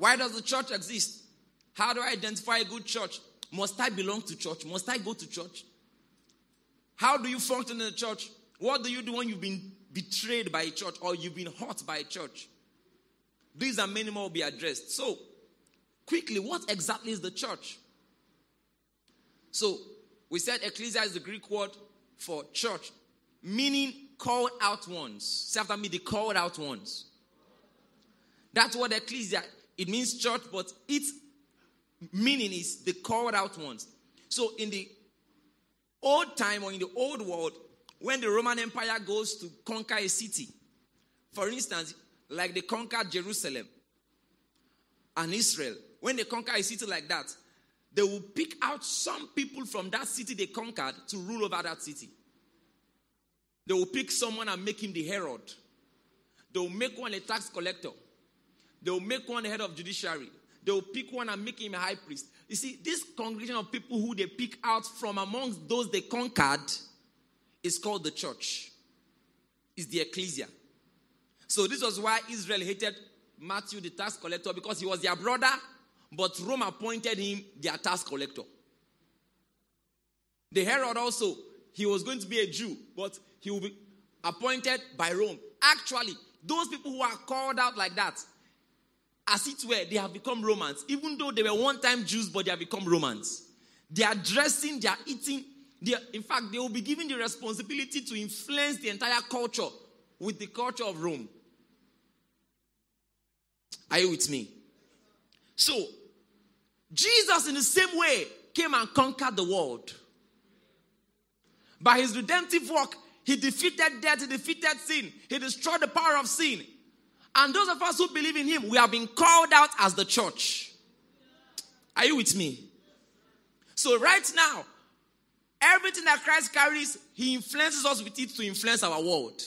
Why does the church exist? How do I identify a good church? Must I belong to church? Must I go to church? How do you function in the church? What do you do when you've been betrayed by a church or you've been hurt by a church? These and many more will be addressed. So, quickly, what exactly is the church? So, we said ecclesia is the Greek word for church, meaning called out ones. Say after me, the called out ones. That's what ecclesia, it means church, but its meaning is the called out ones. So in the old time or in the old world, when the Roman Empire goes to conquer a city, for instance, like they conquered Jerusalem and Israel, when they conquer a city like that, they will pick out some people from that city they conquered to rule over that city. They will pick someone and make him the herald. They will make one a tax collector. They will make one head of judiciary. They will pick one and make him a high priest. You see, this congregation of people who they pick out from amongst those they conquered is called the church. Is the ecclesia. So this was why Israel hated Matthew the tax collector because he was their brother, but Rome appointed him their tax collector. The Herod also, he was going to be a Jew, but he will be appointed by Rome. Actually, those people who are called out like that, as it were, they have become Romans. Even though they were one time Jews, but they have become Romans. They are dressing, they are eating. They are, in fact, they will be given the responsibility to influence the entire culture with the culture of Rome. Are you with me? So, Jesus, in the same way, came and conquered the world. By his redemptive work, he defeated death, he defeated sin, he destroyed the power of sin. And those of us who believe in him, we have been called out as the church. Are you with me? So, right now, everything that Christ carries, he influences us with it to influence our world.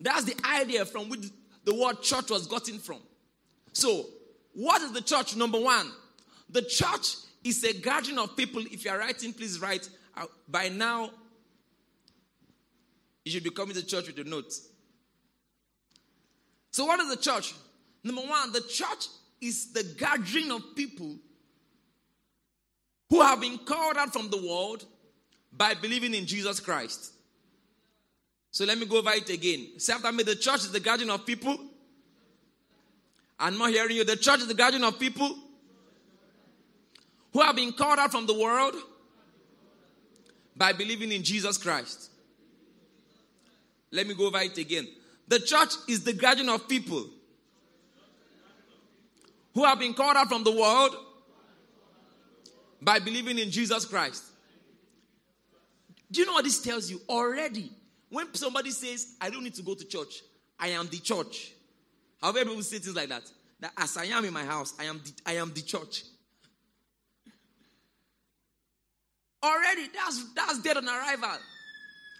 That's the idea from which the word church was gotten from. So, what is the church? Number one, the church is a gathering of people. If you are writing, please write. Uh, by now, you should be coming to church with a note. So, what is the church? Number one, the church is the gathering of people who have been called out from the world by believing in Jesus Christ. So let me go over it again. Say after me, the church is the gathering of people. I'm not hearing you. The church is the gathering of people who have been called out from the world by believing in Jesus Christ. Let me go over it again. The church is the gathering of people who have been called out from the world by believing in Jesus Christ. Do you know what this tells you? Already, when somebody says, I don't need to go to church, I am the church. However, people say things like that. That as I am in my house, I am the, I am the church. Already, that's, that's dead on arrival.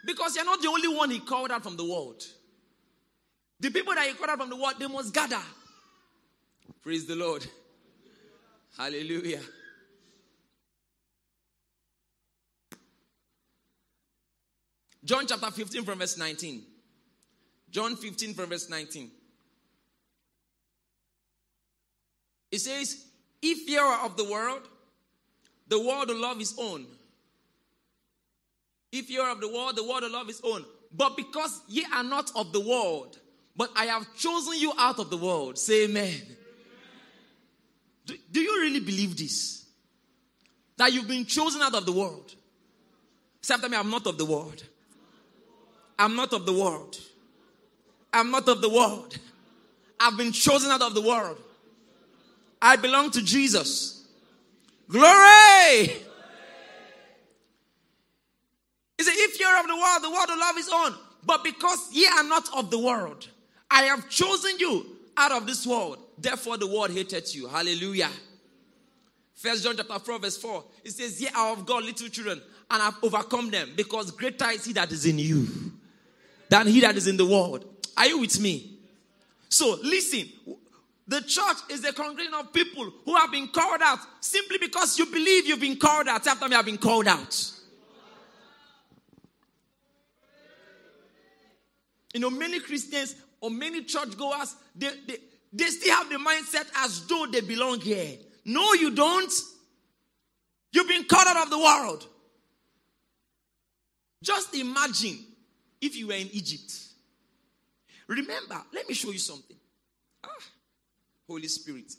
Because you're not the only one he called out from the world. The people that he called out from the world, they must gather. Praise the Lord. Hallelujah. John chapter 15 from verse 19. John 15 from verse 19. It says, If you are of the world, the world will love his own. If you are of the world, the world will love his own. But because ye are not of the world, but I have chosen you out of the world. Say amen. amen. Do, do you really believe this? That you've been chosen out of the world? Me, I'm not of the world. I'm not of the world. I'm not of the world. I've been chosen out of the world. I belong to Jesus. Glory! He said, If you're of the world, the world will love his own. But because ye are not of the world, I have chosen you out of this world. Therefore, the world hated you. Hallelujah. First John chapter 4, verse 4. It says, Ye are of God, little children, and have overcome them, because greater is he that is in you than he that is in the world. Are you with me? So listen, the church is a congregation of people who have been called out simply because you believe you've been called out. After me, I've been called out. You know, many Christians or many churchgoers, they, they, they still have the mindset as though they belong here. No, you don't. You've been cut out of the world. Just imagine if you were in Egypt. Remember, let me show you something. Ah, Holy Spirit.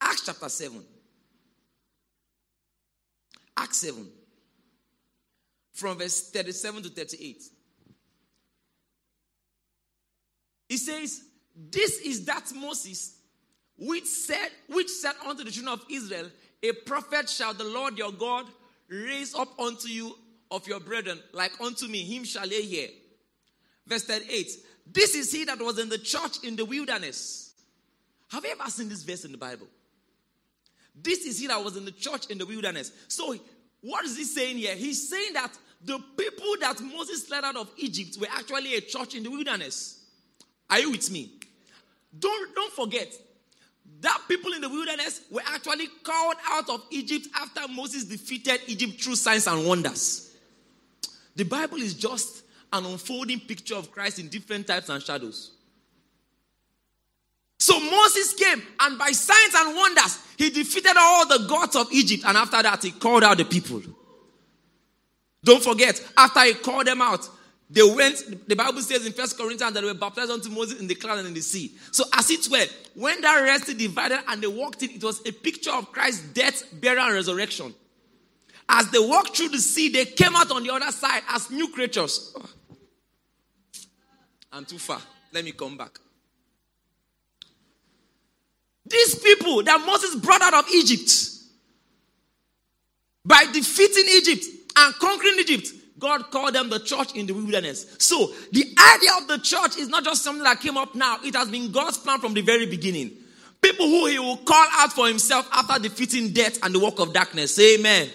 Acts chapter 7. Acts 7. From verse 37 to 38. He says, This is that Moses which said, which said unto the children of Israel, A prophet shall the Lord your God raise up unto you of your brethren, like unto me, him shall ye hear. Verse 38. This is he that was in the church in the wilderness. Have you ever seen this verse in the Bible? This is he that was in the church in the wilderness. So, what is he saying here? He's saying that the people that Moses led out of Egypt were actually a church in the wilderness. Are you with me? Don't, don't forget that people in the wilderness were actually called out of Egypt after Moses defeated Egypt through signs and wonders. The Bible is just an unfolding picture of Christ in different types and shadows. So Moses came, and by signs and wonders, he defeated all the gods of Egypt. And after that, he called out the people. Don't forget, after he called them out, they went, the Bible says in First Corinthians that they were baptized unto Moses in the cloud and in the sea. So, as it were, when that rest divided and they walked in, it was a picture of Christ's death, burial, and resurrection. As they walked through the sea, they came out on the other side as new creatures. I'm too far. Let me come back. These people that Moses brought out of Egypt, by defeating Egypt and conquering Egypt, God called them the church in the wilderness. So the idea of the church is not just something that came up now, it has been God's plan from the very beginning. People who he will call out for himself after defeating death and the work of darkness. Amen.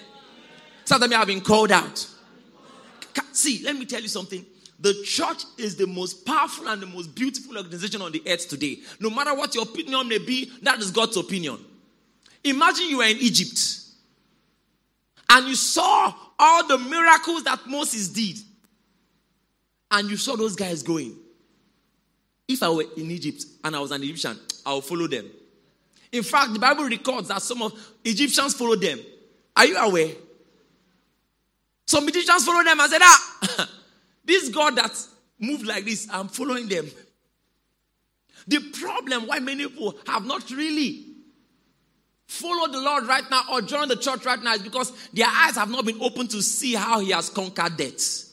Some of them have been called out. See, let me tell you something. The church is the most powerful and the most beautiful organization on the earth today. No matter what your opinion may be, that is God's opinion. Imagine you were in Egypt and you saw all the miracles that Moses did, and you saw those guys going. If I were in Egypt and I was an Egyptian, I would follow them. In fact, the Bible records that some of Egyptians followed them. Are you aware? Some Egyptians followed them and said, Ah, this God that moved like this, I'm following them. The problem why many people have not really followed the Lord right now or join the church right now is because their eyes have not been open to see how He has conquered death.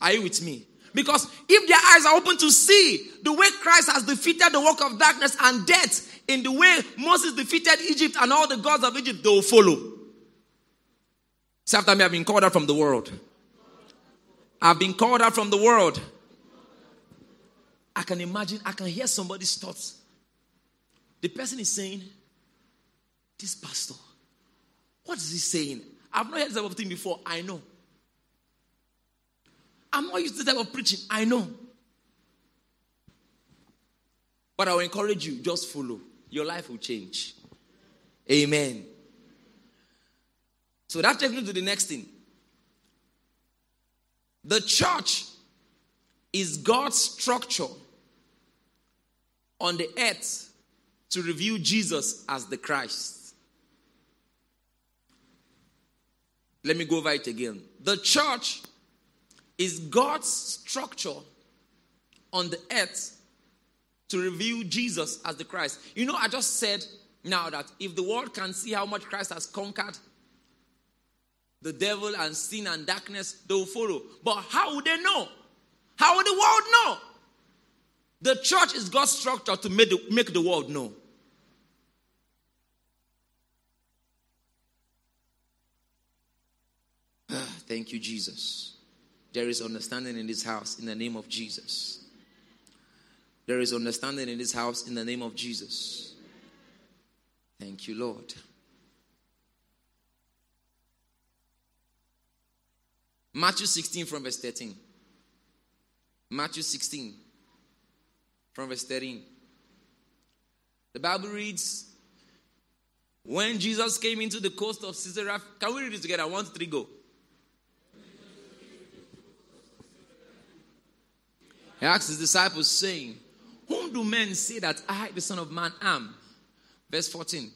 Are you with me? Because if their eyes are open to see the way Christ has defeated the work of darkness and death in the way Moses defeated Egypt and all the gods of Egypt, they will follow. Say after me, I've been called out from the world. I've been called out from the world. I can imagine, I can hear somebody's thoughts. The person is saying, This pastor, what is he saying? I've not heard this type of thing before. I know. I'm not used to this type of preaching. I know. But I will encourage you, just follow. Your life will change. Amen. So that takes me to the next thing. The church is God's structure on the earth to reveal Jesus as the Christ. Let me go over it again. The church is God's structure on the earth to reveal Jesus as the Christ. You know, I just said now that if the world can see how much Christ has conquered the devil and sin and darkness, they will follow. But how would they know? How would the world know? The church is God's structure to make the, make the world know. Thank you, Jesus. There is understanding in this house in the name of Jesus. There is understanding in this house in the name of Jesus. Thank you, Lord. Matthew 16 from verse 13. Matthew 16 from verse 13. The Bible reads, When Jesus came into the coast of Caesarea, can we read it together? One, two, three, go. He asked his disciples, saying, Whom do men say that I, the Son of Man, am? Verse 14.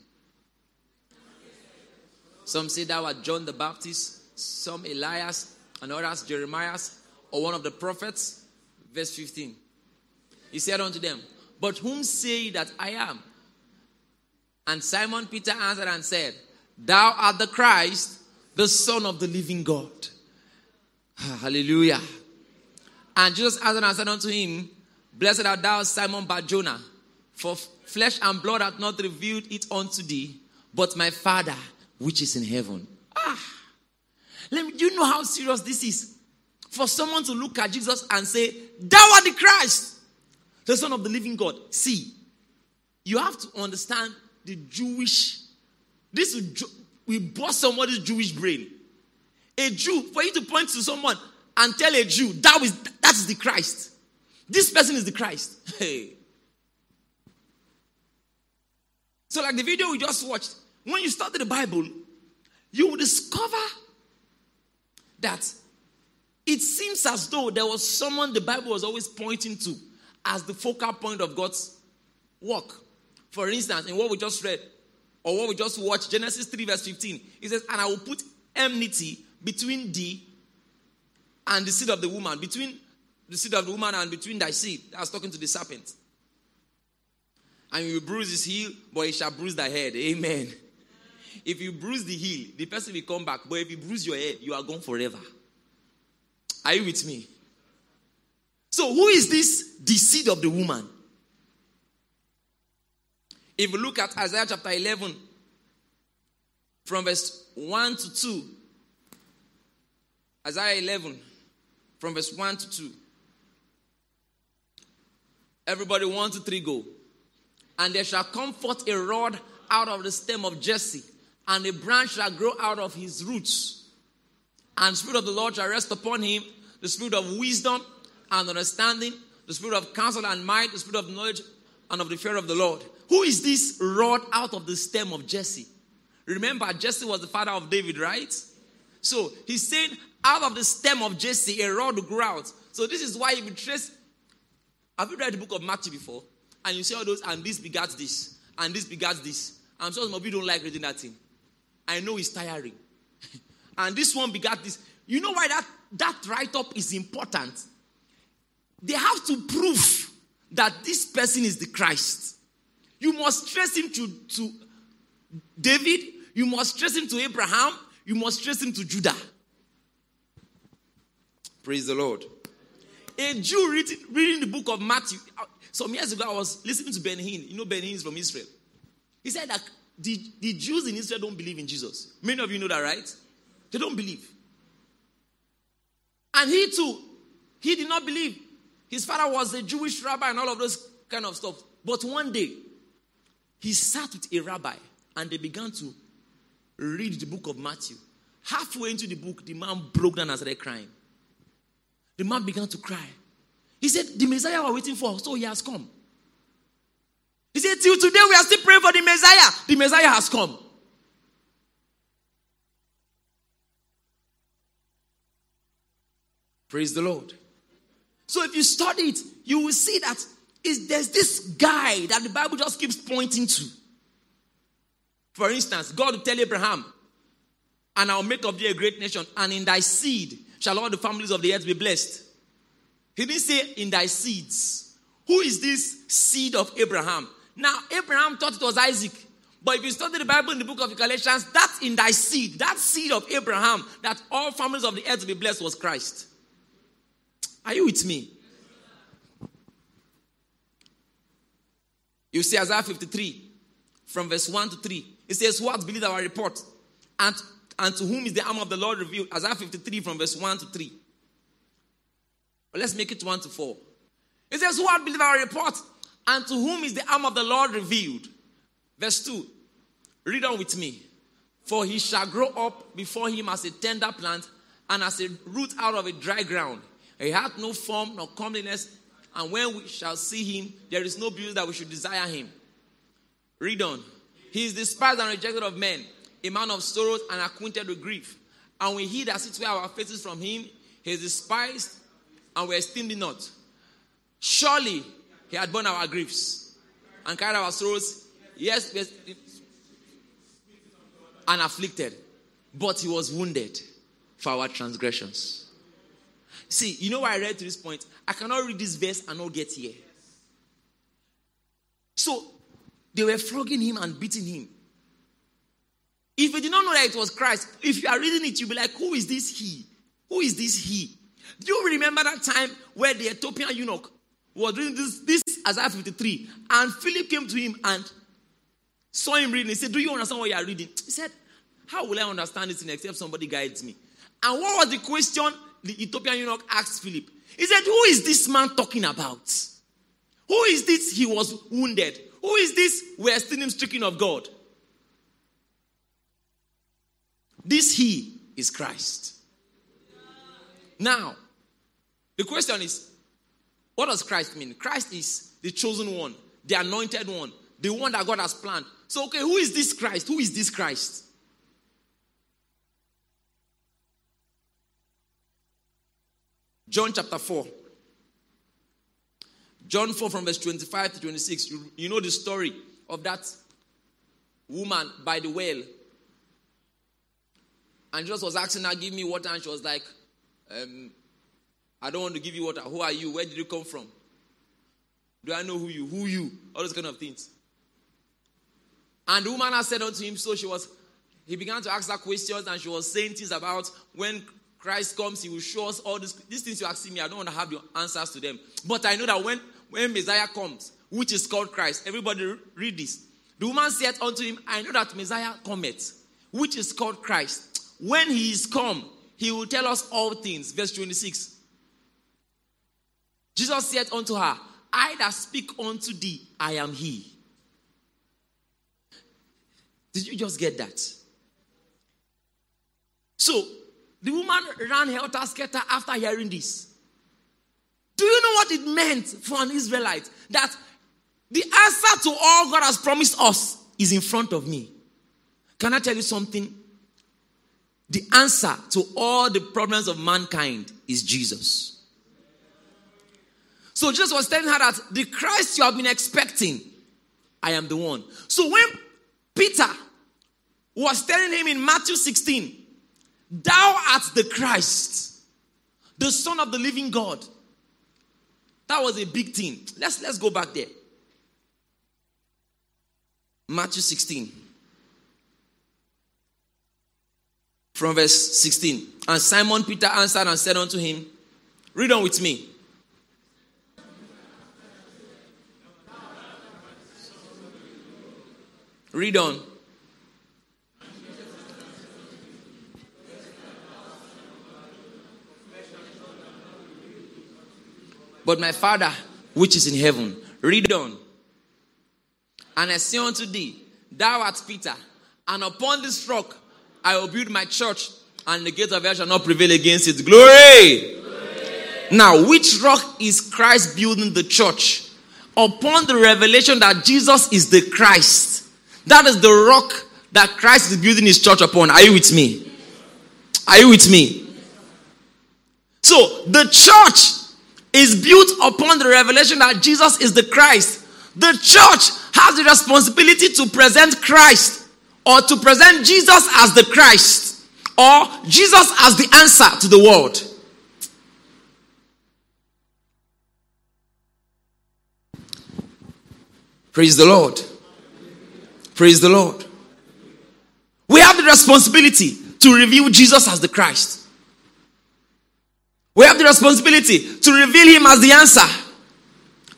Some say thou art John the Baptist, some Elias, and others Jeremiah, or one of the prophets. Verse 15. He said unto them, But whom say that I am? And Simon Peter answered and said, Thou art the Christ, the Son of the living God. Hallelujah. And Jesus answered and said unto him, Blessed art thou, Simon Barjona, for flesh and blood hath not revealed it unto thee, but my Father which is in heaven. Ah, let me, do you know how serious this is? For someone to look at Jesus and say, Thou art the Christ, the Son of the living God. See, you have to understand the Jewish, this will bust somebody's Jewish brain. A Jew, for you to point to someone and tell a Jew, that is, that is the Christ. This person is the Christ. Hey. So, like the video we just watched, when you study the Bible, you will discover that it seems as though there was someone the Bible was always pointing to as the focal point of God's work. For instance, in what we just read, or what we just watched, Genesis 3, verse 15, it says, And I will put enmity between thee and the seed of the woman, between the seed of the woman and between thy seed. Was talking to the serpent. And you bruise his heel, but he shall bruise thy head. Amen. If you bruise the heel, the person will come back. But if you bruise your head, you are gone forever. Are you with me? So, who is this? The seed of the woman. If you look at Isaiah chapter 11, from verse 1 to 2, Isaiah 11, from verse 1 to 2. Everybody, 1 to 3, go. And there shall come forth a rod out of the stem of Jesse, and a branch shall grow out of his roots. And the Spirit of the Lord shall rest upon him the Spirit of wisdom and understanding, the Spirit of counsel and might, the Spirit of knowledge and of the fear of the Lord. Who is this rod out of the stem of Jesse? Remember, Jesse was the father of David, right? So he's saying, out of the stem of Jesse, a rod grow out. So this is why if you trace, have you read the book of Matthew before? And you see all those, and this begats this, and this begats this. I'm sure some of you don't like reading that thing. I know it's tiring. and this one begat this. You know why that, that write up is important? They have to prove that this person is the Christ. You must trace him to, to David, you must trace him to Abraham, you must trace him to Judah. Praise the Lord. A Jew reading, reading the book of Matthew. Uh, some years ago, I was listening to Benny Hinn. You know, Benny Hinn is from Israel. He said that the, the Jews in Israel don't believe in Jesus. Many of you know that, right? They don't believe. And he too, he did not believe. His father was a Jewish rabbi and all of those kind of stuff. But one day, he sat with a rabbi and they began to read the book of Matthew. Halfway into the book, the man broke down and started crying. The man began to cry. He said, The Messiah we're waiting for, so he has come. He said, Till today we are still praying for the Messiah. The Messiah has come. Praise the Lord. So if you study it, you will see that there's this guy that the Bible just keeps pointing to. For instance, God will tell Abraham, and I'll make of thee a great nation, and in thy seed shall all the families of the earth be blessed. He didn't say in thy seeds. Who is this seed of Abraham? Now, Abraham thought it was Isaac. But if you study the Bible in the book of Galatians, that's in thy seed. That seed of Abraham, that all families of the earth will be blessed, was Christ. Are you with me? You see Isaiah 53 from verse 1 to 3. It says, Who has believed our report? And, and to whom is the arm of the Lord revealed? Isaiah 53 from verse 1 to 3. But let's make it 1 to 4. It says, Who has believed our report? And to whom is the arm of the Lord revealed? Verse 2. Read on with me. For he shall grow up before him as a tender plant and as a root out of a dry ground. He hath no form nor comeliness, and when we shall see him, there is no beauty that we should desire him. Read on. He is despised and rejected of men, a man of sorrows and acquainted with grief. And we hid as it were our faces from him, he is despised and we esteemed him not. Surely He had borne our griefs and carried our sorrows. Yes, yes, and afflicted, but he was wounded for our transgressions. See, you know why I read to this point? I cannot read this verse and not get here. So they were flogging him and beating him. If you did not know that it was Christ, if you are reading it, you'll be like, Who is this he? Who is this he? Do you remember that time where the Ethiopian eunuch was reading this, this Isaiah 53? And Philip came to him and saw him reading. He said, Do you understand what you are reading? He said, How will I understand this except somebody guides me? And what was the question the Ethiopian eunuch asked Philip? He said, Who is this man talking about? Who is this he was wounded? Who is this we're still him speaking of God? This he is Christ. Now, the question is, what does Christ mean? Christ is the chosen one, the anointed one, the one that God has planned. So, okay, who is this Christ? Who is this Christ? John chapter 4. John 4 from verse 25 to 26. You, you know the story of that woman by the well. And Jesus was asking her, Give me water. And she was like, um, I don't want to give you water. Who are you? Where did you come from? Do I know who you? Who you? All those kind of things. And the woman has said unto him, so she was, he began to ask her questions and she was saying things about when Christ comes, he will show us all this, these things you are asking me. I don't want to have the answers to them. But I know that when, when Messiah comes, which is called Christ, everybody read this. The woman said unto him, I know that Messiah cometh, which is called Christ. When he is come, he will tell us all things. Verse 26. Jesus said unto her, I that speak unto thee, I am he. Did you just get that? So, the woman ran helter skelter after hearing this. Do you know what it meant for an Israelite? That the answer to all God has promised us is in front of me. Can I tell you something? The answer to all the problems of mankind is Jesus. So Jesus was telling her that the Christ you have been expecting, I am the one. So when Peter was telling him in Matthew 16, Thou art the Christ, the Son of the living God. That was a big thing. Let's, let's go back there. Matthew 16. From verse 16. And Simon Peter answered and said unto him, Read on with me. Read on. But my Father, which is in heaven, read on. And I say unto thee, Thou art Peter, and upon this rock I will build my church, and the gate of hell shall not prevail against it. Glory! Glory! Now, which rock is Christ building the church? Upon the revelation that Jesus is the Christ. That is the rock that Christ is building his church upon. Are you with me? Are you with me? So, the church is built upon the revelation that Jesus is the Christ. The church has the responsibility to present Christ or to present Jesus as the Christ or Jesus as the answer to the world. Praise the Lord. Praise the Lord. We have the responsibility to reveal Jesus as the Christ. We have the responsibility to reveal him as the answer.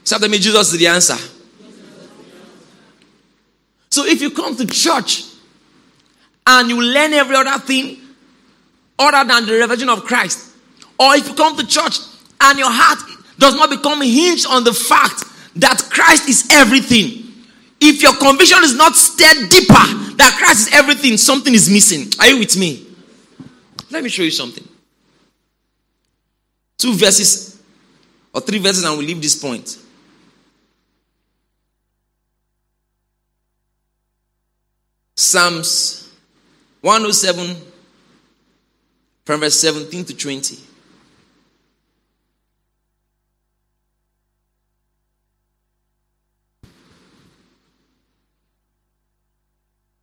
So Jesus is the answer. So if you come to church and you learn every other thing other than the revelation of Christ, or if you come to church and your heart does not become hinged on the fact that Christ is everything, if your conviction is not stirred deeper that Christ is everything, something is missing. Are you with me? Let me show you something. Two verses or three verses, and we leave this point. Psalms 107, from verse 17 to 20.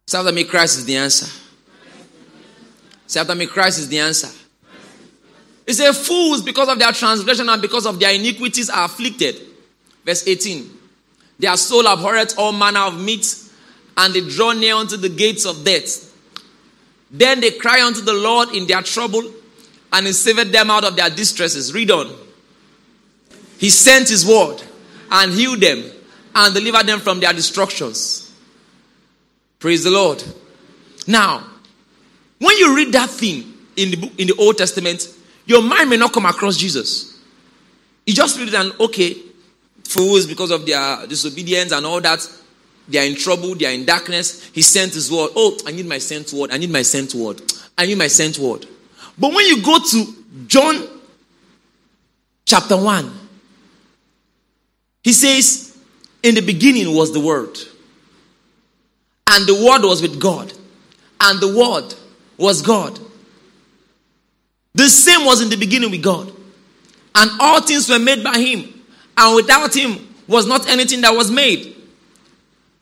Say after me, Christ is the answer. Say after me, Christ is the answer. He said, Fools, because of their transgression and because of their iniquities, are afflicted. Verse 18. Their soul abhorreth all manner of meat, and they draw near unto the gates of death. Then they cry unto the Lord in their trouble, and he saved them out of their distresses. Read on. He sent his word and healed them and delivered them from their destructions. Praise the Lord. Now, when you read that thing in the book, in the Old Testament, your mind may not come across Jesus. You just read and okay, fools because of their disobedience and all that, they are in trouble, they are in darkness. He sent his word. Oh, I need my sent word. I need my sent word. I need my sent word. But when you go to John chapter 1, he says, In the beginning was the Word, and the Word was with God, and the Word was God. The same was in the beginning with God. And all things were made by him. And without him was not anything that was made.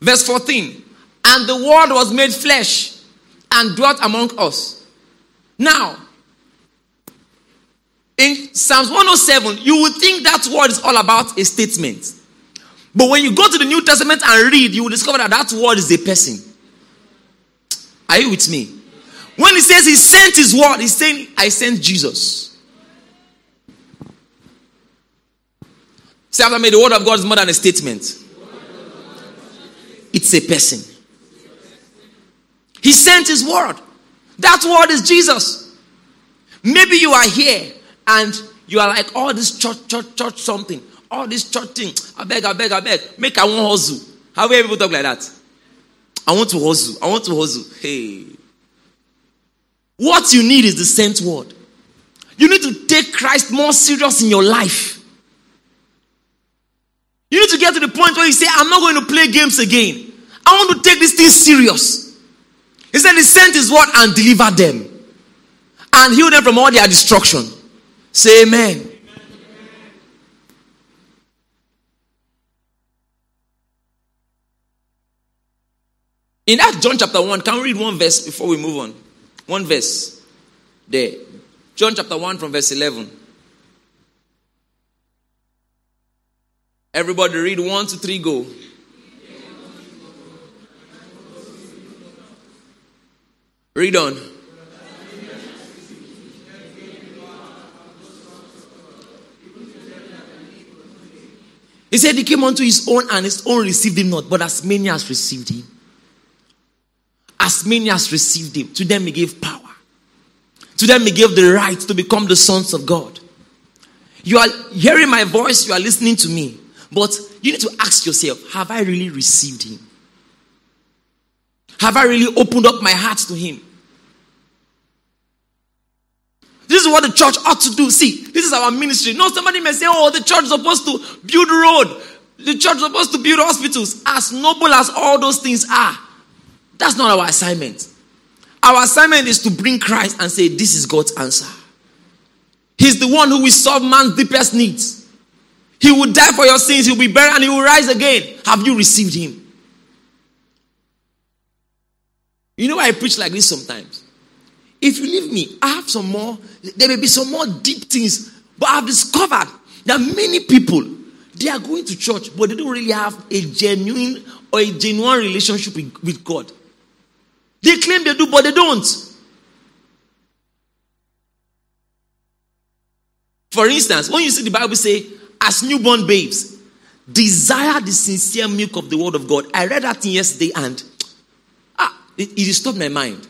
Verse 14. And the word was made flesh and dwelt among us. Now, in Psalms 107, you would think that word is all about a statement. But when you go to the New Testament and read, you will discover that that word is a person. Are you with me? When he says he sent his word, he's saying, I sent Jesus. Say after me, the word of God is more than a statement. It's a person. He sent his word. That word is Jesus. Maybe you are here and you are like, all oh, this church, church, church, something. All this church thing. I beg, I beg, I beg. Make I want hustle. How many people talk like that? I want to hustle. I want to hustle. Hey. What you need is the sent word. You need to take Christ more serious in your life. You need to get to the point where you say, I'm not going to play games again. I want to take this thing serious. He said he sent his word and delivered them and healed them from all their destruction. Say amen. In that John chapter 1, can we read one verse before we move on? One verse there. John chapter 1 from verse 11. Everybody read 1 to 3, go. Read on. He said he came unto his own and his own received him not, but as many as received him. As many as received him, to them he gave power. To them he gave the right to become the sons of God. You are hearing my voice, you are listening to me. But you need to ask yourself, have I really received him? Have I really opened up my heart to him? This is what the church ought to do. See, this is our ministry. No, somebody may say, oh, the church is supposed to build road. The church is supposed to build hospitals. As noble as all those things are, that's not our assignment. Our assignment is to bring Christ and say, this is God's answer. He's the one who will solve man's deepest needs. He will die for your sins. He will be buried and he will rise again. Have you received him? You know why I preach like this sometimes? If you leave me, I have some more, there may be some more deep things. But I've discovered that many people, they are going to church, but they don't really have a genuine or a genuine relationship with, with God. They claim they do, but they don't. For instance, when you see the Bible say, as newborn babes, desire the sincere milk of the word of God. I read that thing yesterday and ah, it, it disturbed my mind.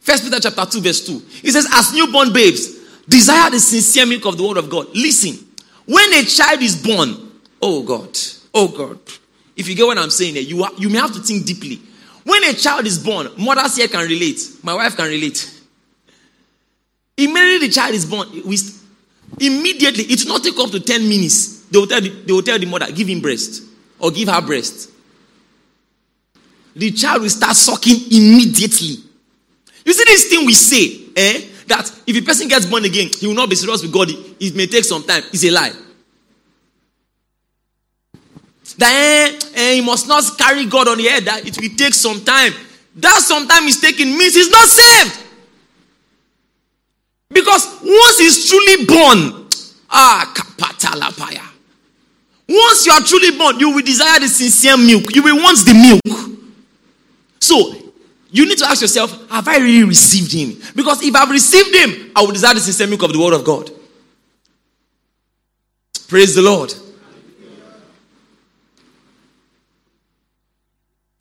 First Peter chapter 2, verse 2. It says, As newborn babes, desire the sincere milk of the word of God. Listen, when a child is born, oh God, oh God. If you get what I'm saying you, are, you may have to think deeply. When a child is born, mothers here can relate. My wife can relate. Immediately the child is born, we, immediately, will not take up to 10 minutes. They will, tell the, they will tell the mother, give him breast or give her breast. The child will start sucking immediately. You see this thing we say, eh? That if a person gets born again, he will not be serious with God. It may take some time. It's a lie. That eh, he must not carry God on the head. That it will take some time. that sometime mistaken means he's not saved. Because once he's truly born, ah, kapatalapaya. Once you are truly born, you will desire the sincere milk. You will want the milk. So, you need to ask yourself, have I really received him? Because if I've received him, I will desire the sincere milk of the word of God. Praise the Lord.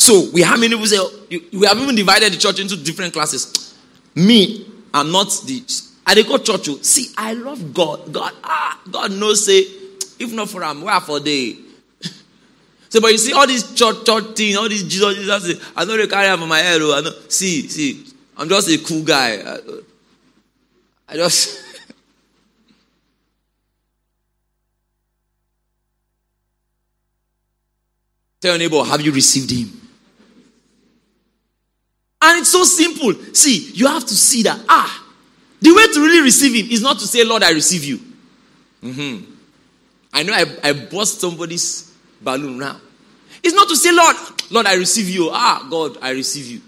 So we have many people say we have even divided the church into different classes. Me, I'm not the I they go church. See, I love God. God, ah, God knows say, if not for him, where for day? so, but you see all these church church thing, all these Jesus, Jesus, I don't really carry for my head. I know. See, see, I'm just a cool guy. I, I just. Tell your neighbor, have you received him? And it's so simple. See, you have to see that, ah, the way to really receive him is not to say, Lord, I receive you. Mm-hmm. I know I, I burst somebody's balloon now. It's not to say, Lord, Lord, I receive you. Ah, God, I receive you.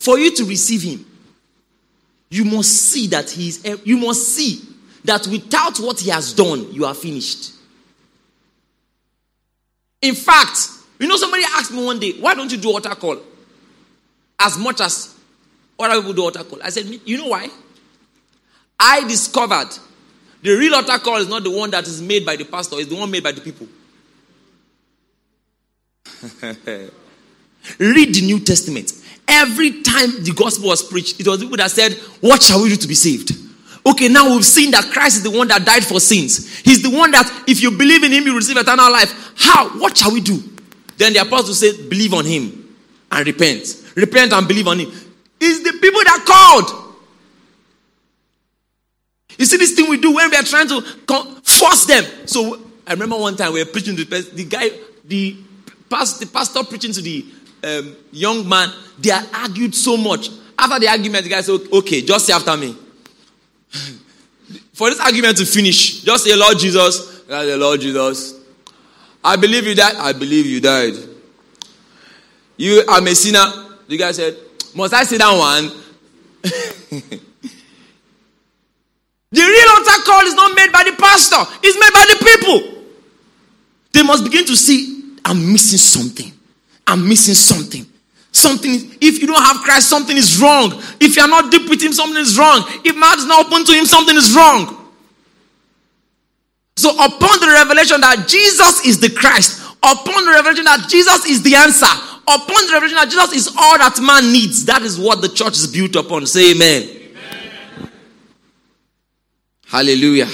For you to receive him, you must see that he is, you must see that without what he has done, you are finished. In fact, you know, somebody asked me one day, why don't you do altar call? As much as other people do altar call. I said, you know why? I discovered the real altar call is not the one that is made by the pastor, it's the one made by the people. Read the New Testament. Every time the gospel was preached, it was people that said, What shall we do to be saved? Okay, now we've seen that Christ is the one that died for sins. He's the one that, if you believe in him, you receive eternal life. How? What shall we do? Then the apostles said, Believe on him and repent. Repent and believe on him. It's the people that called. You see this thing we do when we are trying to force them. So I remember one time we were preaching to the, the guy, the pastor, the pastor preaching to the um, young man. They argued so much. After the argument, the guy said, "Okay, just say after me." For this argument to finish, just say, "Lord Jesus, Lord Jesus, I believe you died. I believe you died. You are a sinner." The guy said, "Must I see that one?" The real altar call is not made by the pastor, it's made by the people. They must begin to see, I'm missing something. I'm missing something. Something, if you don't have Christ, something is wrong. If you're not deep with Him, something is wrong. If heart is not open to Him, something is wrong. So, upon the revelation that Jesus is the Christ, upon the revelation that Jesus is the answer, upon the revelation that Jesus is all that man needs, that is what the church is built upon. Say amen. Hallelujah.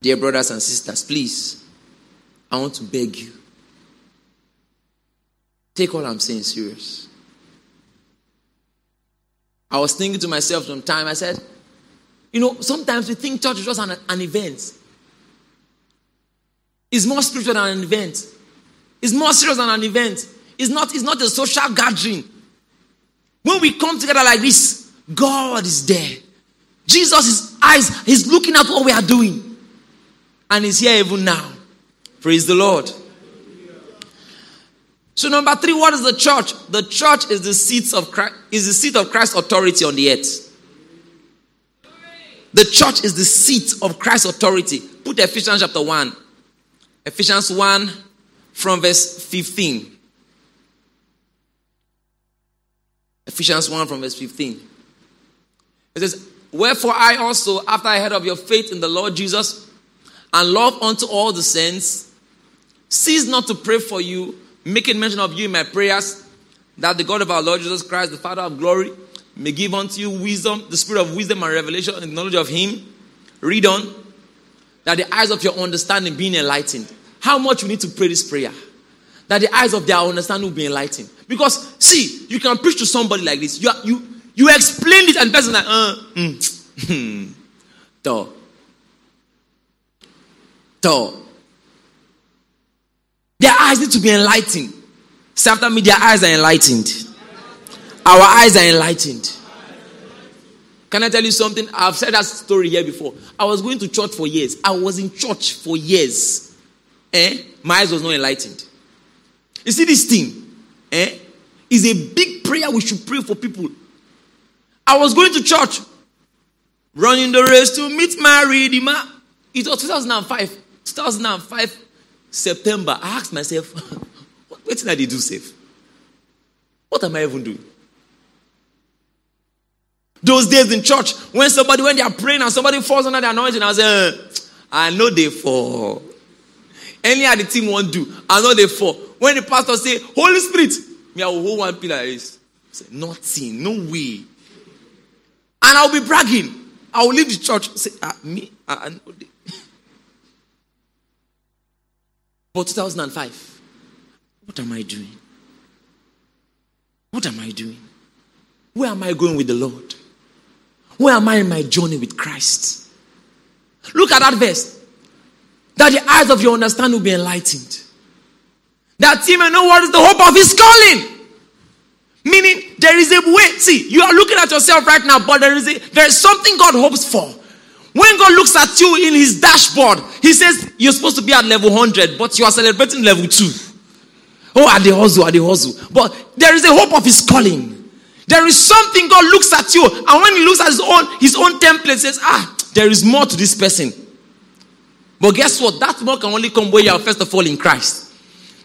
Dear brothers and sisters, please, I want to beg you. Take all I'm saying serious. I was thinking to myself some time, I said, you know, sometimes we think church is just an, an event. It's more spiritual than an event. It's more serious than an event. It's not, it's not a social gathering. When we come together like this, God is there. Jesus' is eyes, He's looking at what we are doing. And He's here even now. Praise the Lord. So number three, what is the church? The church is the seat of Christ, is the seat of Christ's authority on the earth. The church is the seat of Christ's authority. Put Ephesians chapter 1. Ephesians 1 from verse 15. Ephesians 1 from verse 15. It says, Wherefore I also, after I heard of your faith in the Lord Jesus and love unto all the saints, cease not to pray for you, making mention of you in my prayers, that the God of our Lord Jesus Christ, the Father of glory, may give unto you wisdom, the spirit of wisdom and revelation and knowledge of him. Read on. That the eyes of your understanding being enlightened how much you need to pray this prayer that the eyes of their understanding will be enlightened. Because see, you can preach to somebody like this. You are, you you explain it and person like, uh, mm, duh, duh. Their eyes need to be enlightened. Say after me, their eyes are enlightened. Our eyes are enlightened. Can I tell you something? I've said that story here before. I was going to church for years. I was in church for years. Eh? My eyes was not enlightened. You see this thing? Eh? Is a big prayer we should pray for people. I was going to church, running the race to meet my redeemer. It was 2005. 2005 September. I asked myself, what did I do safe? What am I even doing? Those days in church, when somebody, when they are praying and somebody falls under the anointing, I say, uh, I know they fall. Any other team won't do. I know they fall. When the pastor say, Holy Spirit, me, I will hold one pillar like this. Say, Nothing, no way. And I'll be bragging. I will leave the church. Say, ah, me, I, I know they. But 2005, what am I doing? What am I doing? Where am I going with the Lord? Where am I in my journey with Christ? Look at that verse. That the eyes of your understanding will be enlightened. That you may know what is the hope of his calling. Meaning there is a way. See, you are looking at yourself right now, but there is a there is something God hopes for. When God looks at you in his dashboard, he says you're supposed to be at level 100, but you are celebrating level 2. Oh, at the hustle, at the hustle. But there is a hope of his calling. There is something God looks at you, and when he looks at his own his own template, says, Ah, there is more to this person. But guess what? That more can only come where you are first of all in Christ.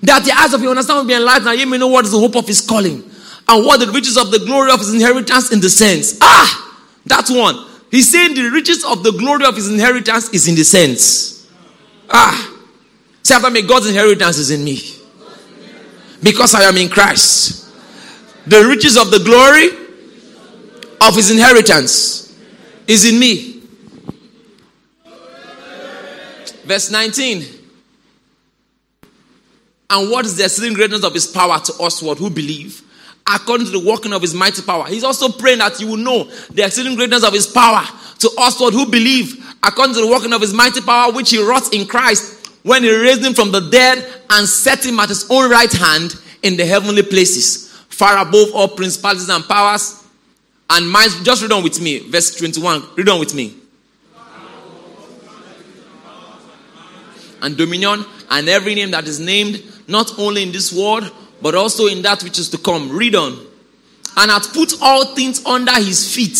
That the eyes of your understanding will be enlightened, and you may know what is the hope of his calling, and what the riches of the glory of his inheritance in the sense. Ah, that one. He's saying the riches of the glory of his inheritance is in the sense. Ah. Say after me, God's inheritance is in me. Because I am in Christ the riches of the glory of his inheritance is in me. Verse 19. And what is the exceeding greatness of his power to us what who believe? According to the working of his mighty power. He's also praying that you will know the exceeding greatness of his power to us what who believe, according to the working of his mighty power, which he wrought in Christ when he raised him from the dead and set him at his own right hand in the heavenly places far above all principalities and powers and minds. Just read on with me, verse 21. Read on with me. And dominion and every name that is named, not only in this world, but also in that which is to come. Read on. And hath put all things under his feet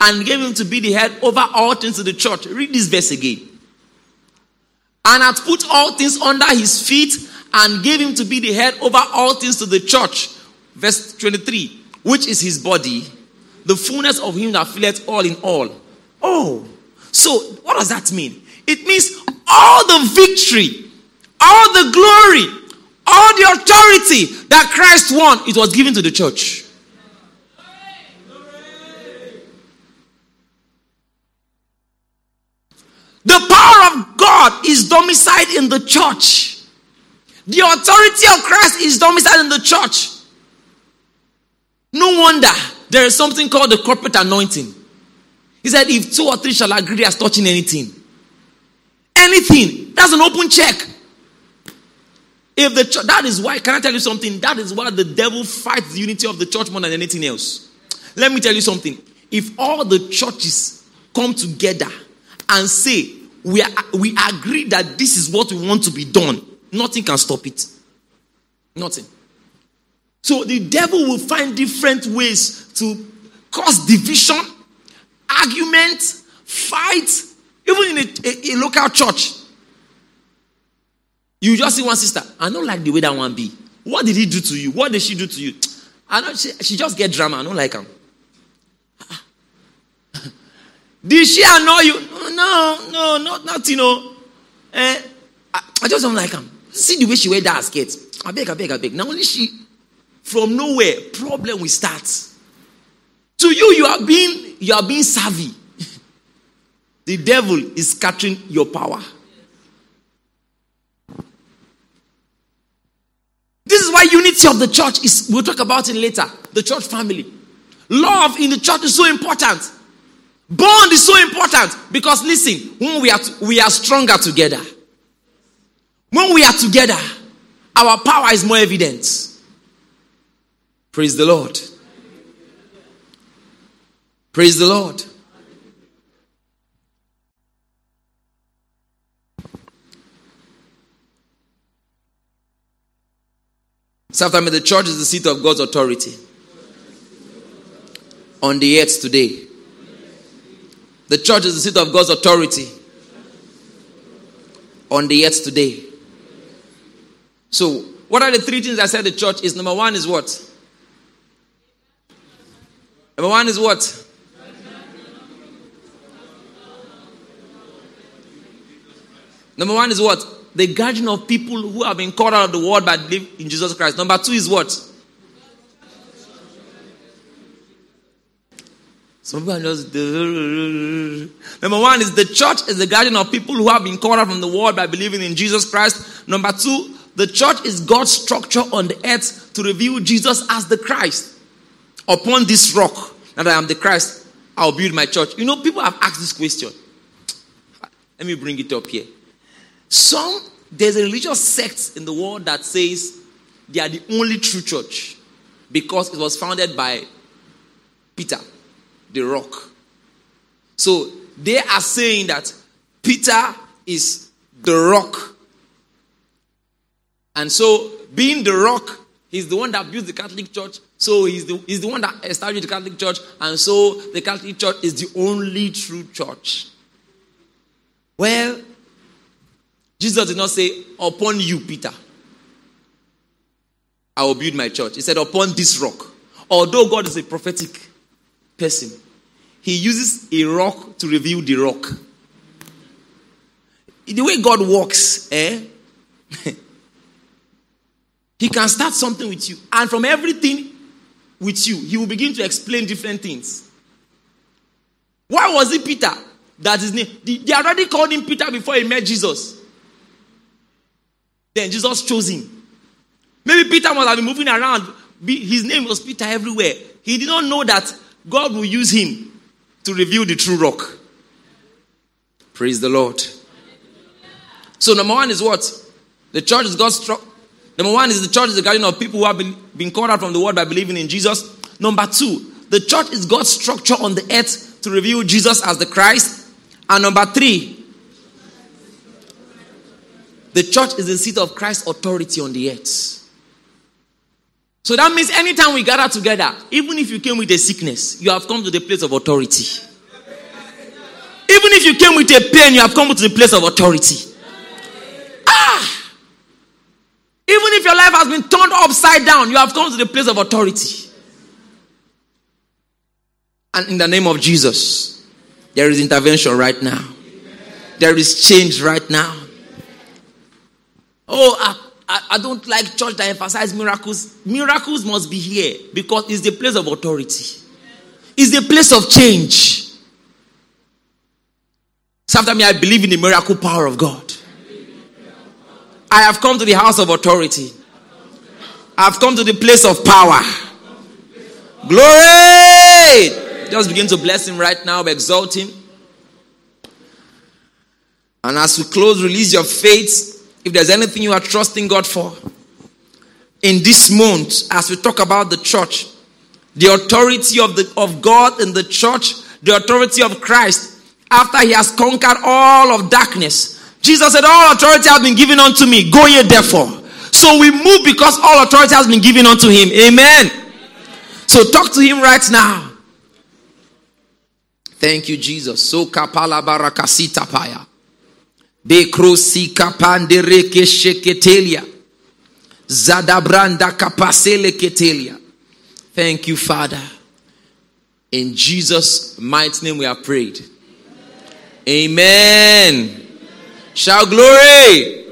and gave him to be the head over all things to the church. Read this verse again. And hath put all things under his feet and gave him to be the head over all things to the church Verse 23, which is his body, the fullness of him that filleth all in all. Oh, so what does that mean? It means all the victory, all the glory, all the authority that Christ won, it was given to the church. The power of God is domiciled in the church. The authority of Christ is domiciled in the church. No wonder there is something called the corporate anointing. He said, if two or three shall agree as touching anything, anything, that's an open check. If the church, that is why, can I tell you something? That is why the devil fights the unity of the church more than anything else. Let me tell you something. If all the churches come together and say, we, are, we agree that this is what we want to be done, nothing can stop it. Nothing. So the devil will find different ways to cause division, argument, fight, even in a, a, a, local church. You just see one sister, I don't like the way that one be. What did he do to you? What did she do to you? I know she, she just get drama. I don't like him. Did she annoy you? No, no, not nothing. No. Eh, I, I just don't like him. See the way she wear that skirt. I beg, I beg, I beg. Now only she from nowhere, problem will start. To you, you are being you are being savvy. the devil is scattering your power. This is why unity of the church is we'll talk about it later. The church family. Love in the church is so important. Bond is so important because listen, when we are, we are stronger together, when we are together, our power is more evident. Praise the Lord. Praise the Lord. Sometimes the church is the seat of God's authority on the earth today. The church is the seat of God's authority on the earth today. So, what are the three things I said the church is? Number one is what? Number one is what? Number one is what? The guardian of people who have been called out of the world but live in Jesus Christ. Number two is what? Some people are just. Number one is the church is the guardian of people who have been called out from the world by believing in Jesus Christ. Number two, the church is God's structure on the earth to reveal Jesus as the Christ. Upon this rock, that I am the Christ, I'll build my church. You know, people have asked this question. Let me bring it up here. Some, there's a religious sect in the world that says they are the only true church because it was founded by Peter, the rock. So they are saying that Peter is the rock. And so, being the rock, he's the one that built the Catholic Church. So, he's the, he's the one that established the Catholic Church. And so, the Catholic Church is the only true church. Well, Jesus did not say, Upon you, Peter, I will build my church. He said, Upon this rock. Although God is a prophetic person, he uses a rock to reveal the rock. The way God works, eh? he can start something with you, and from everything with you, he will begin to explain different things. Why was it Peter that his name? They already called him Peter before he met Jesus. Then Jesus chose him. Maybe Peter must have been moving around. His name was Peter everywhere. He did not know that God will use him to reveal the true rock. Praise the Lord. So, number one is what? The church is God's structure. Number one is the church is the guardian of people who have been, been called out from the world by believing in Jesus. Number two, the church is God's structure on the earth to reveal Jesus as the Christ. And number three, the church is the seat of Christ's authority on the earth. So that means anytime we gather together, even if you came with a sickness, you have come to the place of authority. Even if you came with a pain, you have come to the place of authority. Ah! Even if your life has been turned upside down, you have come to the place of authority. And in the name of Jesus, there is intervention right now. There is change right now. Oh, I, I, don't like church that emphasize miracles. Miracles must be here because it's the place of authority. It's the place of change. Sometimes I believe in the miracle power of God. I have come to the house of authority. I have come to the place of power. Glory! Just begin to bless him right now, exalt him. And as we close, release your faith if there's anything you are trusting God for, in this month, as we talk about the church, the authority of, the, of God in the church, the authority of Christ, after he has conquered all of darkness. Jesus said, All authority has been given unto me. Go ye therefore. So we move because all authority has been given unto him. Amen. So talk to him right now. Thank you, Jesus. So kapala barakasita paya. Bekrosika pandereke sheketelia. Zadabranda kapasele ketelia. Thank you, Father. In Jesus' mighty name we have prayed. Amen. Amen. Glory.